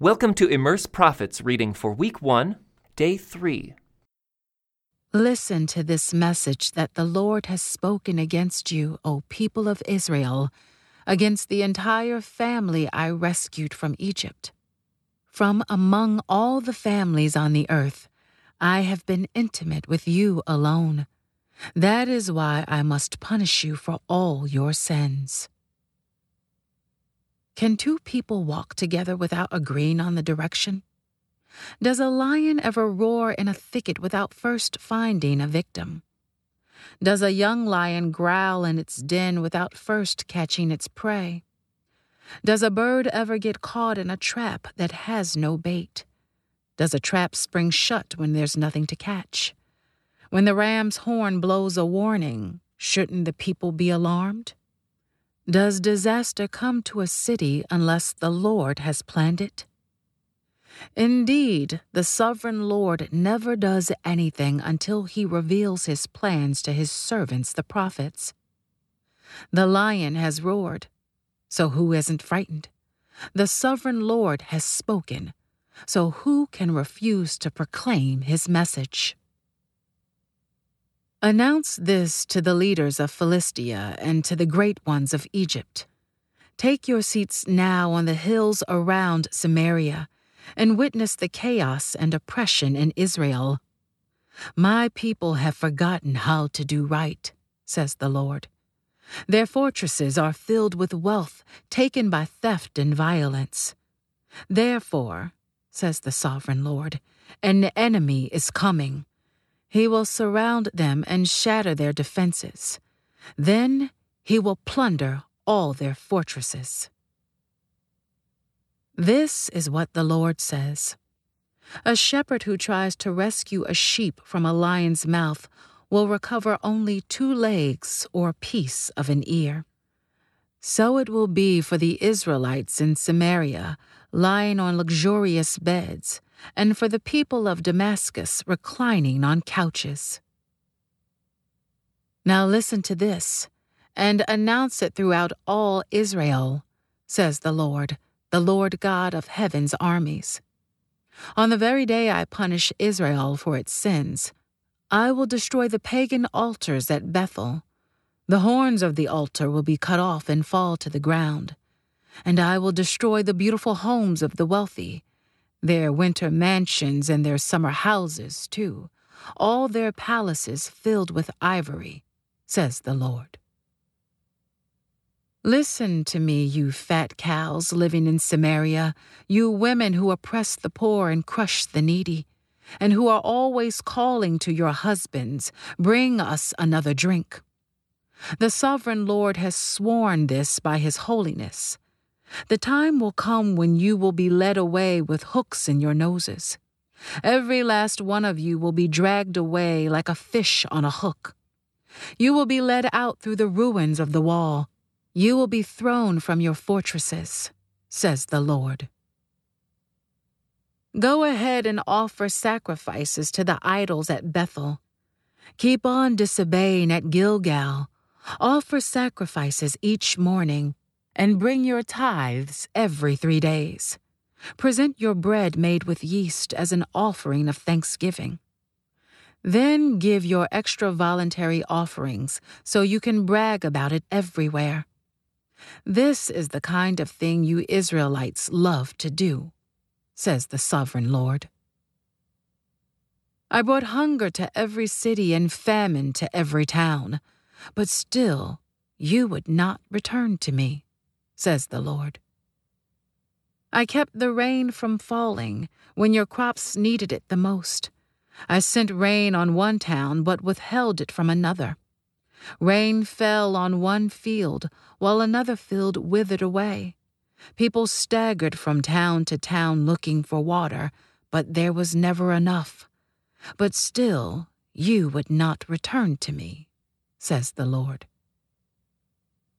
Welcome to Immerse Prophets reading for week 1, day 3. Listen to this message that the Lord has spoken against you, O people of Israel, against the entire family I rescued from Egypt. From among all the families on the earth, I have been intimate with you alone. That is why I must punish you for all your sins. Can two people walk together without agreeing on the direction? Does a lion ever roar in a thicket without first finding a victim? Does a young lion growl in its den without first catching its prey? Does a bird ever get caught in a trap that has no bait? Does a trap spring shut when there's nothing to catch? When the ram's horn blows a warning, shouldn't the people be alarmed? Does disaster come to a city unless the Lord has planned it? Indeed, the sovereign Lord never does anything until he reveals his plans to his servants, the prophets. The lion has roared, so who isn't frightened? The sovereign Lord has spoken, so who can refuse to proclaim his message? Announce this to the leaders of Philistia and to the great ones of Egypt. Take your seats now on the hills around Samaria and witness the chaos and oppression in Israel. My people have forgotten how to do right, says the Lord. Their fortresses are filled with wealth taken by theft and violence. Therefore, says the sovereign Lord, an enemy is coming he will surround them and shatter their defenses. Then he will plunder all their fortresses. This is what the Lord says A shepherd who tries to rescue a sheep from a lion's mouth will recover only two legs or a piece of an ear. So it will be for the Israelites in Samaria, lying on luxurious beds and for the people of Damascus reclining on couches. Now listen to this, and announce it throughout all Israel, says the Lord, the Lord God of heaven's armies. On the very day I punish Israel for its sins, I will destroy the pagan altars at Bethel. The horns of the altar will be cut off and fall to the ground. And I will destroy the beautiful homes of the wealthy their winter mansions and their summer houses, too, all their palaces filled with ivory, says the Lord. Listen to me, you fat cows living in Samaria, you women who oppress the poor and crush the needy, and who are always calling to your husbands, Bring us another drink. The sovereign Lord has sworn this by his holiness the time will come when you will be led away with hooks in your noses. Every last one of you will be dragged away like a fish on a hook. You will be led out through the ruins of the wall. You will be thrown from your fortresses, says the Lord. Go ahead and offer sacrifices to the idols at Bethel. Keep on disobeying at Gilgal. Offer sacrifices each morning and bring your tithes every three days. Present your bread made with yeast as an offering of thanksgiving. Then give your extra voluntary offerings so you can brag about it everywhere. This is the kind of thing you Israelites love to do, says the sovereign Lord. I brought hunger to every city and famine to every town, but still you would not return to me says the Lord. I kept the rain from falling when your crops needed it the most. I sent rain on one town but withheld it from another. Rain fell on one field while another field withered away. People staggered from town to town looking for water, but there was never enough. But still, you would not return to me, says the Lord.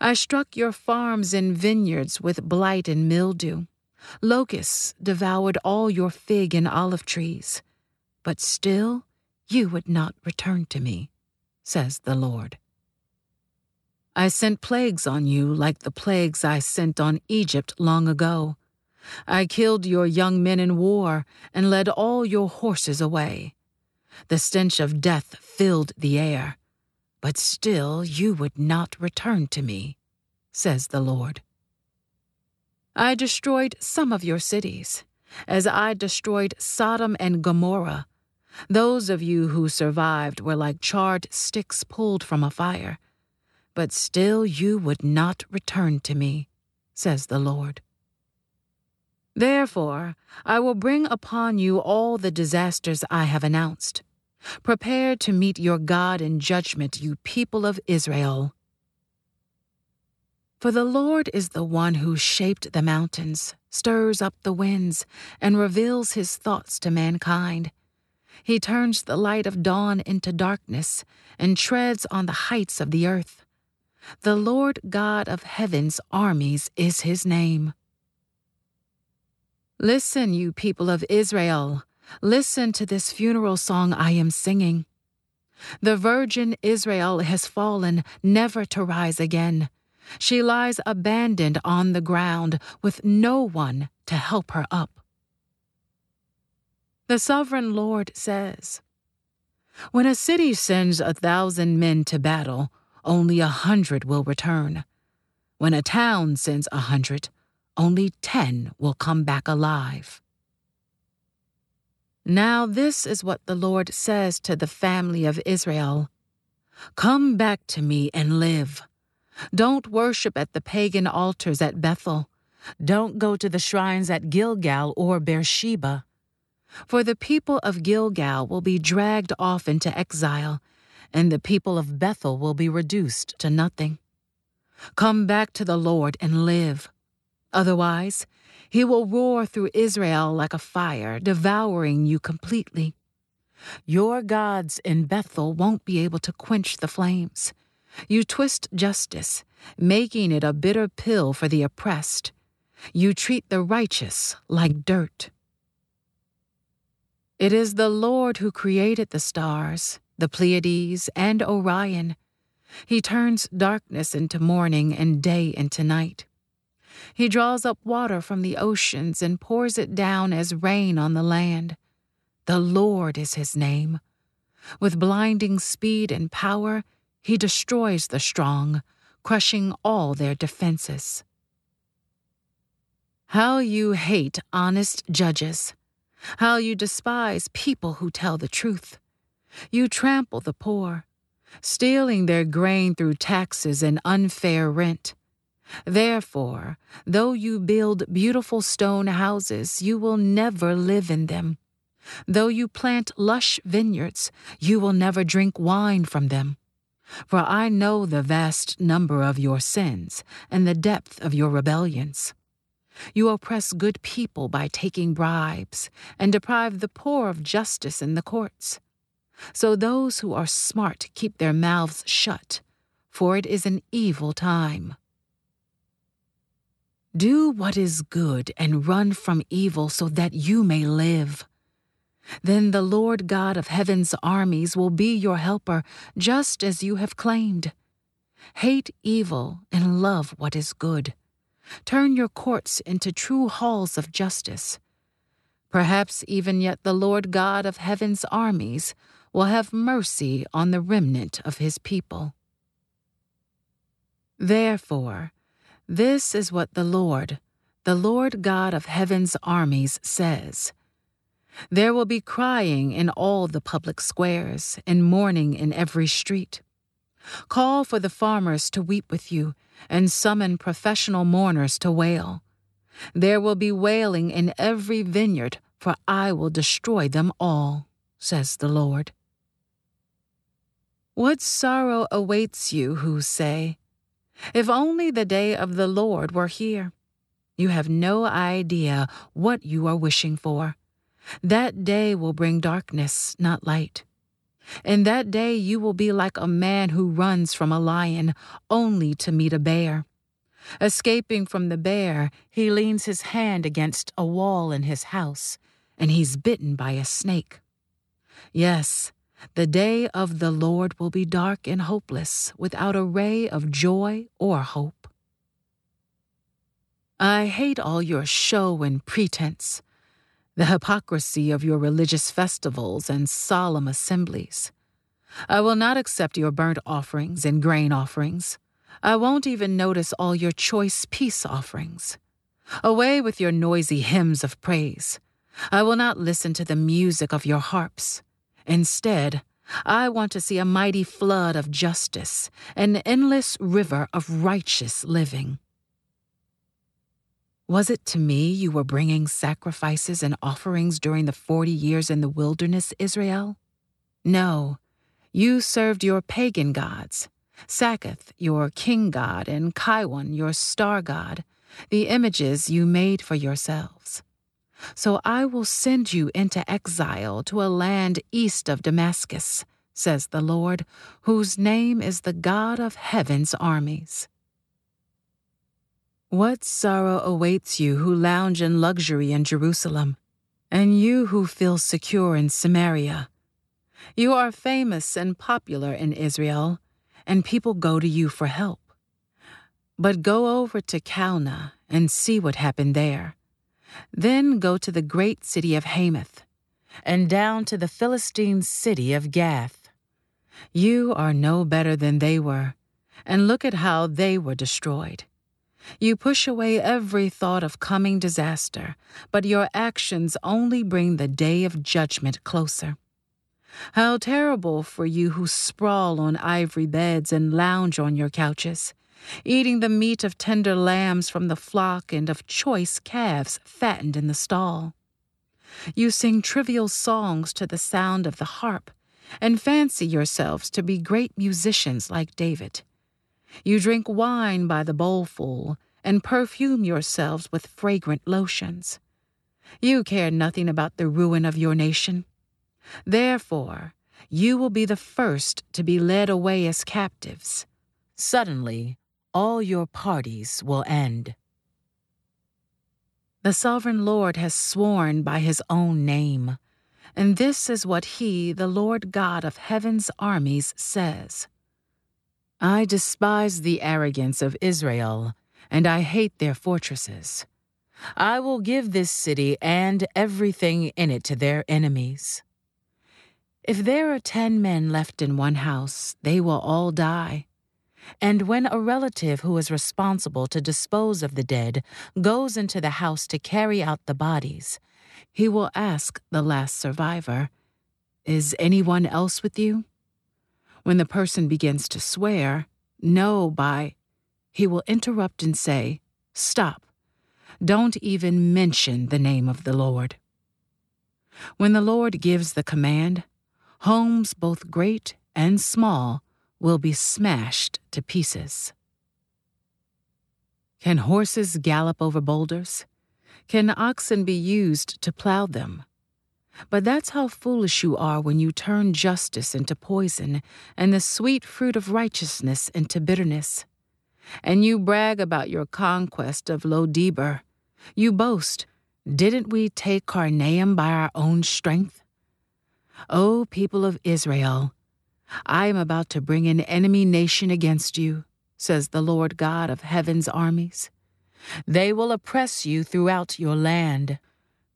I struck your farms and vineyards with blight and mildew. Locusts devoured all your fig and olive trees. But still you would not return to me, says the Lord. I sent plagues on you like the plagues I sent on Egypt long ago. I killed your young men in war and led all your horses away. The stench of death filled the air, but still you would not return to me, says the Lord. I destroyed some of your cities, as I destroyed Sodom and Gomorrah. Those of you who survived were like charred sticks pulled from a fire, but still you would not return to me, says the Lord. Therefore, I will bring upon you all the disasters I have announced. Prepare to meet your God in judgment, you people of Israel. For the Lord is the one who shaped the mountains, stirs up the winds, and reveals his thoughts to mankind. He turns the light of dawn into darkness and treads on the heights of the earth. The Lord God of heaven's armies is his name. Listen, you people of Israel. Listen to this funeral song I am singing. The virgin Israel has fallen, never to rise again. She lies abandoned on the ground with no one to help her up. The sovereign Lord says, When a city sends a thousand men to battle, only a hundred will return. When a town sends a hundred, only ten will come back alive. Now, this is what the Lord says to the family of Israel Come back to me and live. Don't worship at the pagan altars at Bethel. Don't go to the shrines at Gilgal or Beersheba. For the people of Gilgal will be dragged off into exile, and the people of Bethel will be reduced to nothing. Come back to the Lord and live. Otherwise, he will roar through Israel like a fire, devouring you completely. Your gods in Bethel won't be able to quench the flames. You twist justice, making it a bitter pill for the oppressed. You treat the righteous like dirt. It is the Lord who created the stars, the Pleiades, and Orion. He turns darkness into morning and day into night. He draws up water from the oceans and pours it down as rain on the land. The Lord is his name. With blinding speed and power, he destroys the strong, crushing all their defenses. How you hate honest judges! How you despise people who tell the truth! You trample the poor, stealing their grain through taxes and unfair rent. Therefore, though you build beautiful stone houses, you will never live in them. Though you plant lush vineyards, you will never drink wine from them. For I know the vast number of your sins and the depth of your rebellions. You oppress good people by taking bribes and deprive the poor of justice in the courts. So those who are smart keep their mouths shut, for it is an evil time. Do what is good and run from evil so that you may live. Then the Lord God of heaven's armies will be your helper, just as you have claimed. Hate evil and love what is good. Turn your courts into true halls of justice. Perhaps even yet the Lord God of heaven's armies will have mercy on the remnant of his people. Therefore, this is what the Lord, the Lord God of heaven's armies, says. There will be crying in all the public squares, and mourning in every street. Call for the farmers to weep with you, and summon professional mourners to wail. There will be wailing in every vineyard, for I will destroy them all, says the Lord. What sorrow awaits you who say, if only the day of the Lord were here. You have no idea what you are wishing for. That day will bring darkness, not light. In that day you will be like a man who runs from a lion only to meet a bear. Escaping from the bear, he leans his hand against a wall in his house, and he's bitten by a snake. Yes, the day of the Lord will be dark and hopeless, without a ray of joy or hope. I hate all your show and pretense, the hypocrisy of your religious festivals and solemn assemblies. I will not accept your burnt offerings and grain offerings. I won't even notice all your choice peace offerings. Away with your noisy hymns of praise. I will not listen to the music of your harps. Instead, I want to see a mighty flood of justice, an endless river of righteous living. Was it to me you were bringing sacrifices and offerings during the forty years in the wilderness, Israel? No, you served your pagan gods, Sakkuth, your king god, and Kaiwan, your star god, the images you made for yourselves. So I will send you into exile to a land east of Damascus, says the Lord, whose name is the God of heaven's armies. What sorrow awaits you who lounge in luxury in Jerusalem, and you who feel secure in Samaria? You are famous and popular in Israel, and people go to you for help. But go over to Calneh and see what happened there. Then go to the great city of Hamath, and down to the Philistine city of Gath. You are no better than they were, and look at how they were destroyed. You push away every thought of coming disaster, but your actions only bring the day of judgment closer. How terrible for you who sprawl on ivory beds and lounge on your couches eating the meat of tender lambs from the flock and of choice calves fattened in the stall. You sing trivial songs to the sound of the harp, and fancy yourselves to be great musicians like David. You drink wine by the bowlful, and perfume yourselves with fragrant lotions. You care nothing about the ruin of your nation. Therefore, you will be the first to be led away as captives. Suddenly, all your parties will end. The sovereign Lord has sworn by his own name, and this is what he, the Lord God of heaven's armies, says I despise the arrogance of Israel, and I hate their fortresses. I will give this city and everything in it to their enemies. If there are ten men left in one house, they will all die. And when a relative who is responsible to dispose of the dead goes into the house to carry out the bodies, he will ask the last survivor, Is anyone else with you? When the person begins to swear, No, by, he will interrupt and say, Stop. Don't even mention the name of the Lord. When the Lord gives the command, homes both great and small will be smashed to pieces. Can horses gallop over boulders? Can oxen be used to plow them? But that's how foolish you are when you turn justice into poison and the sweet fruit of righteousness into bitterness. And you brag about your conquest of Lo-debar. You boast, didn't we take Karnaim by our own strength? O people of Israel, I am about to bring an enemy nation against you, says the Lord God of heaven's armies. They will oppress you throughout your land,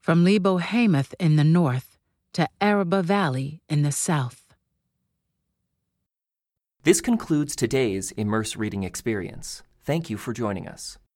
from Lebo Hamath in the north to Arabah Valley in the south. This concludes today's Immerse Reading Experience. Thank you for joining us.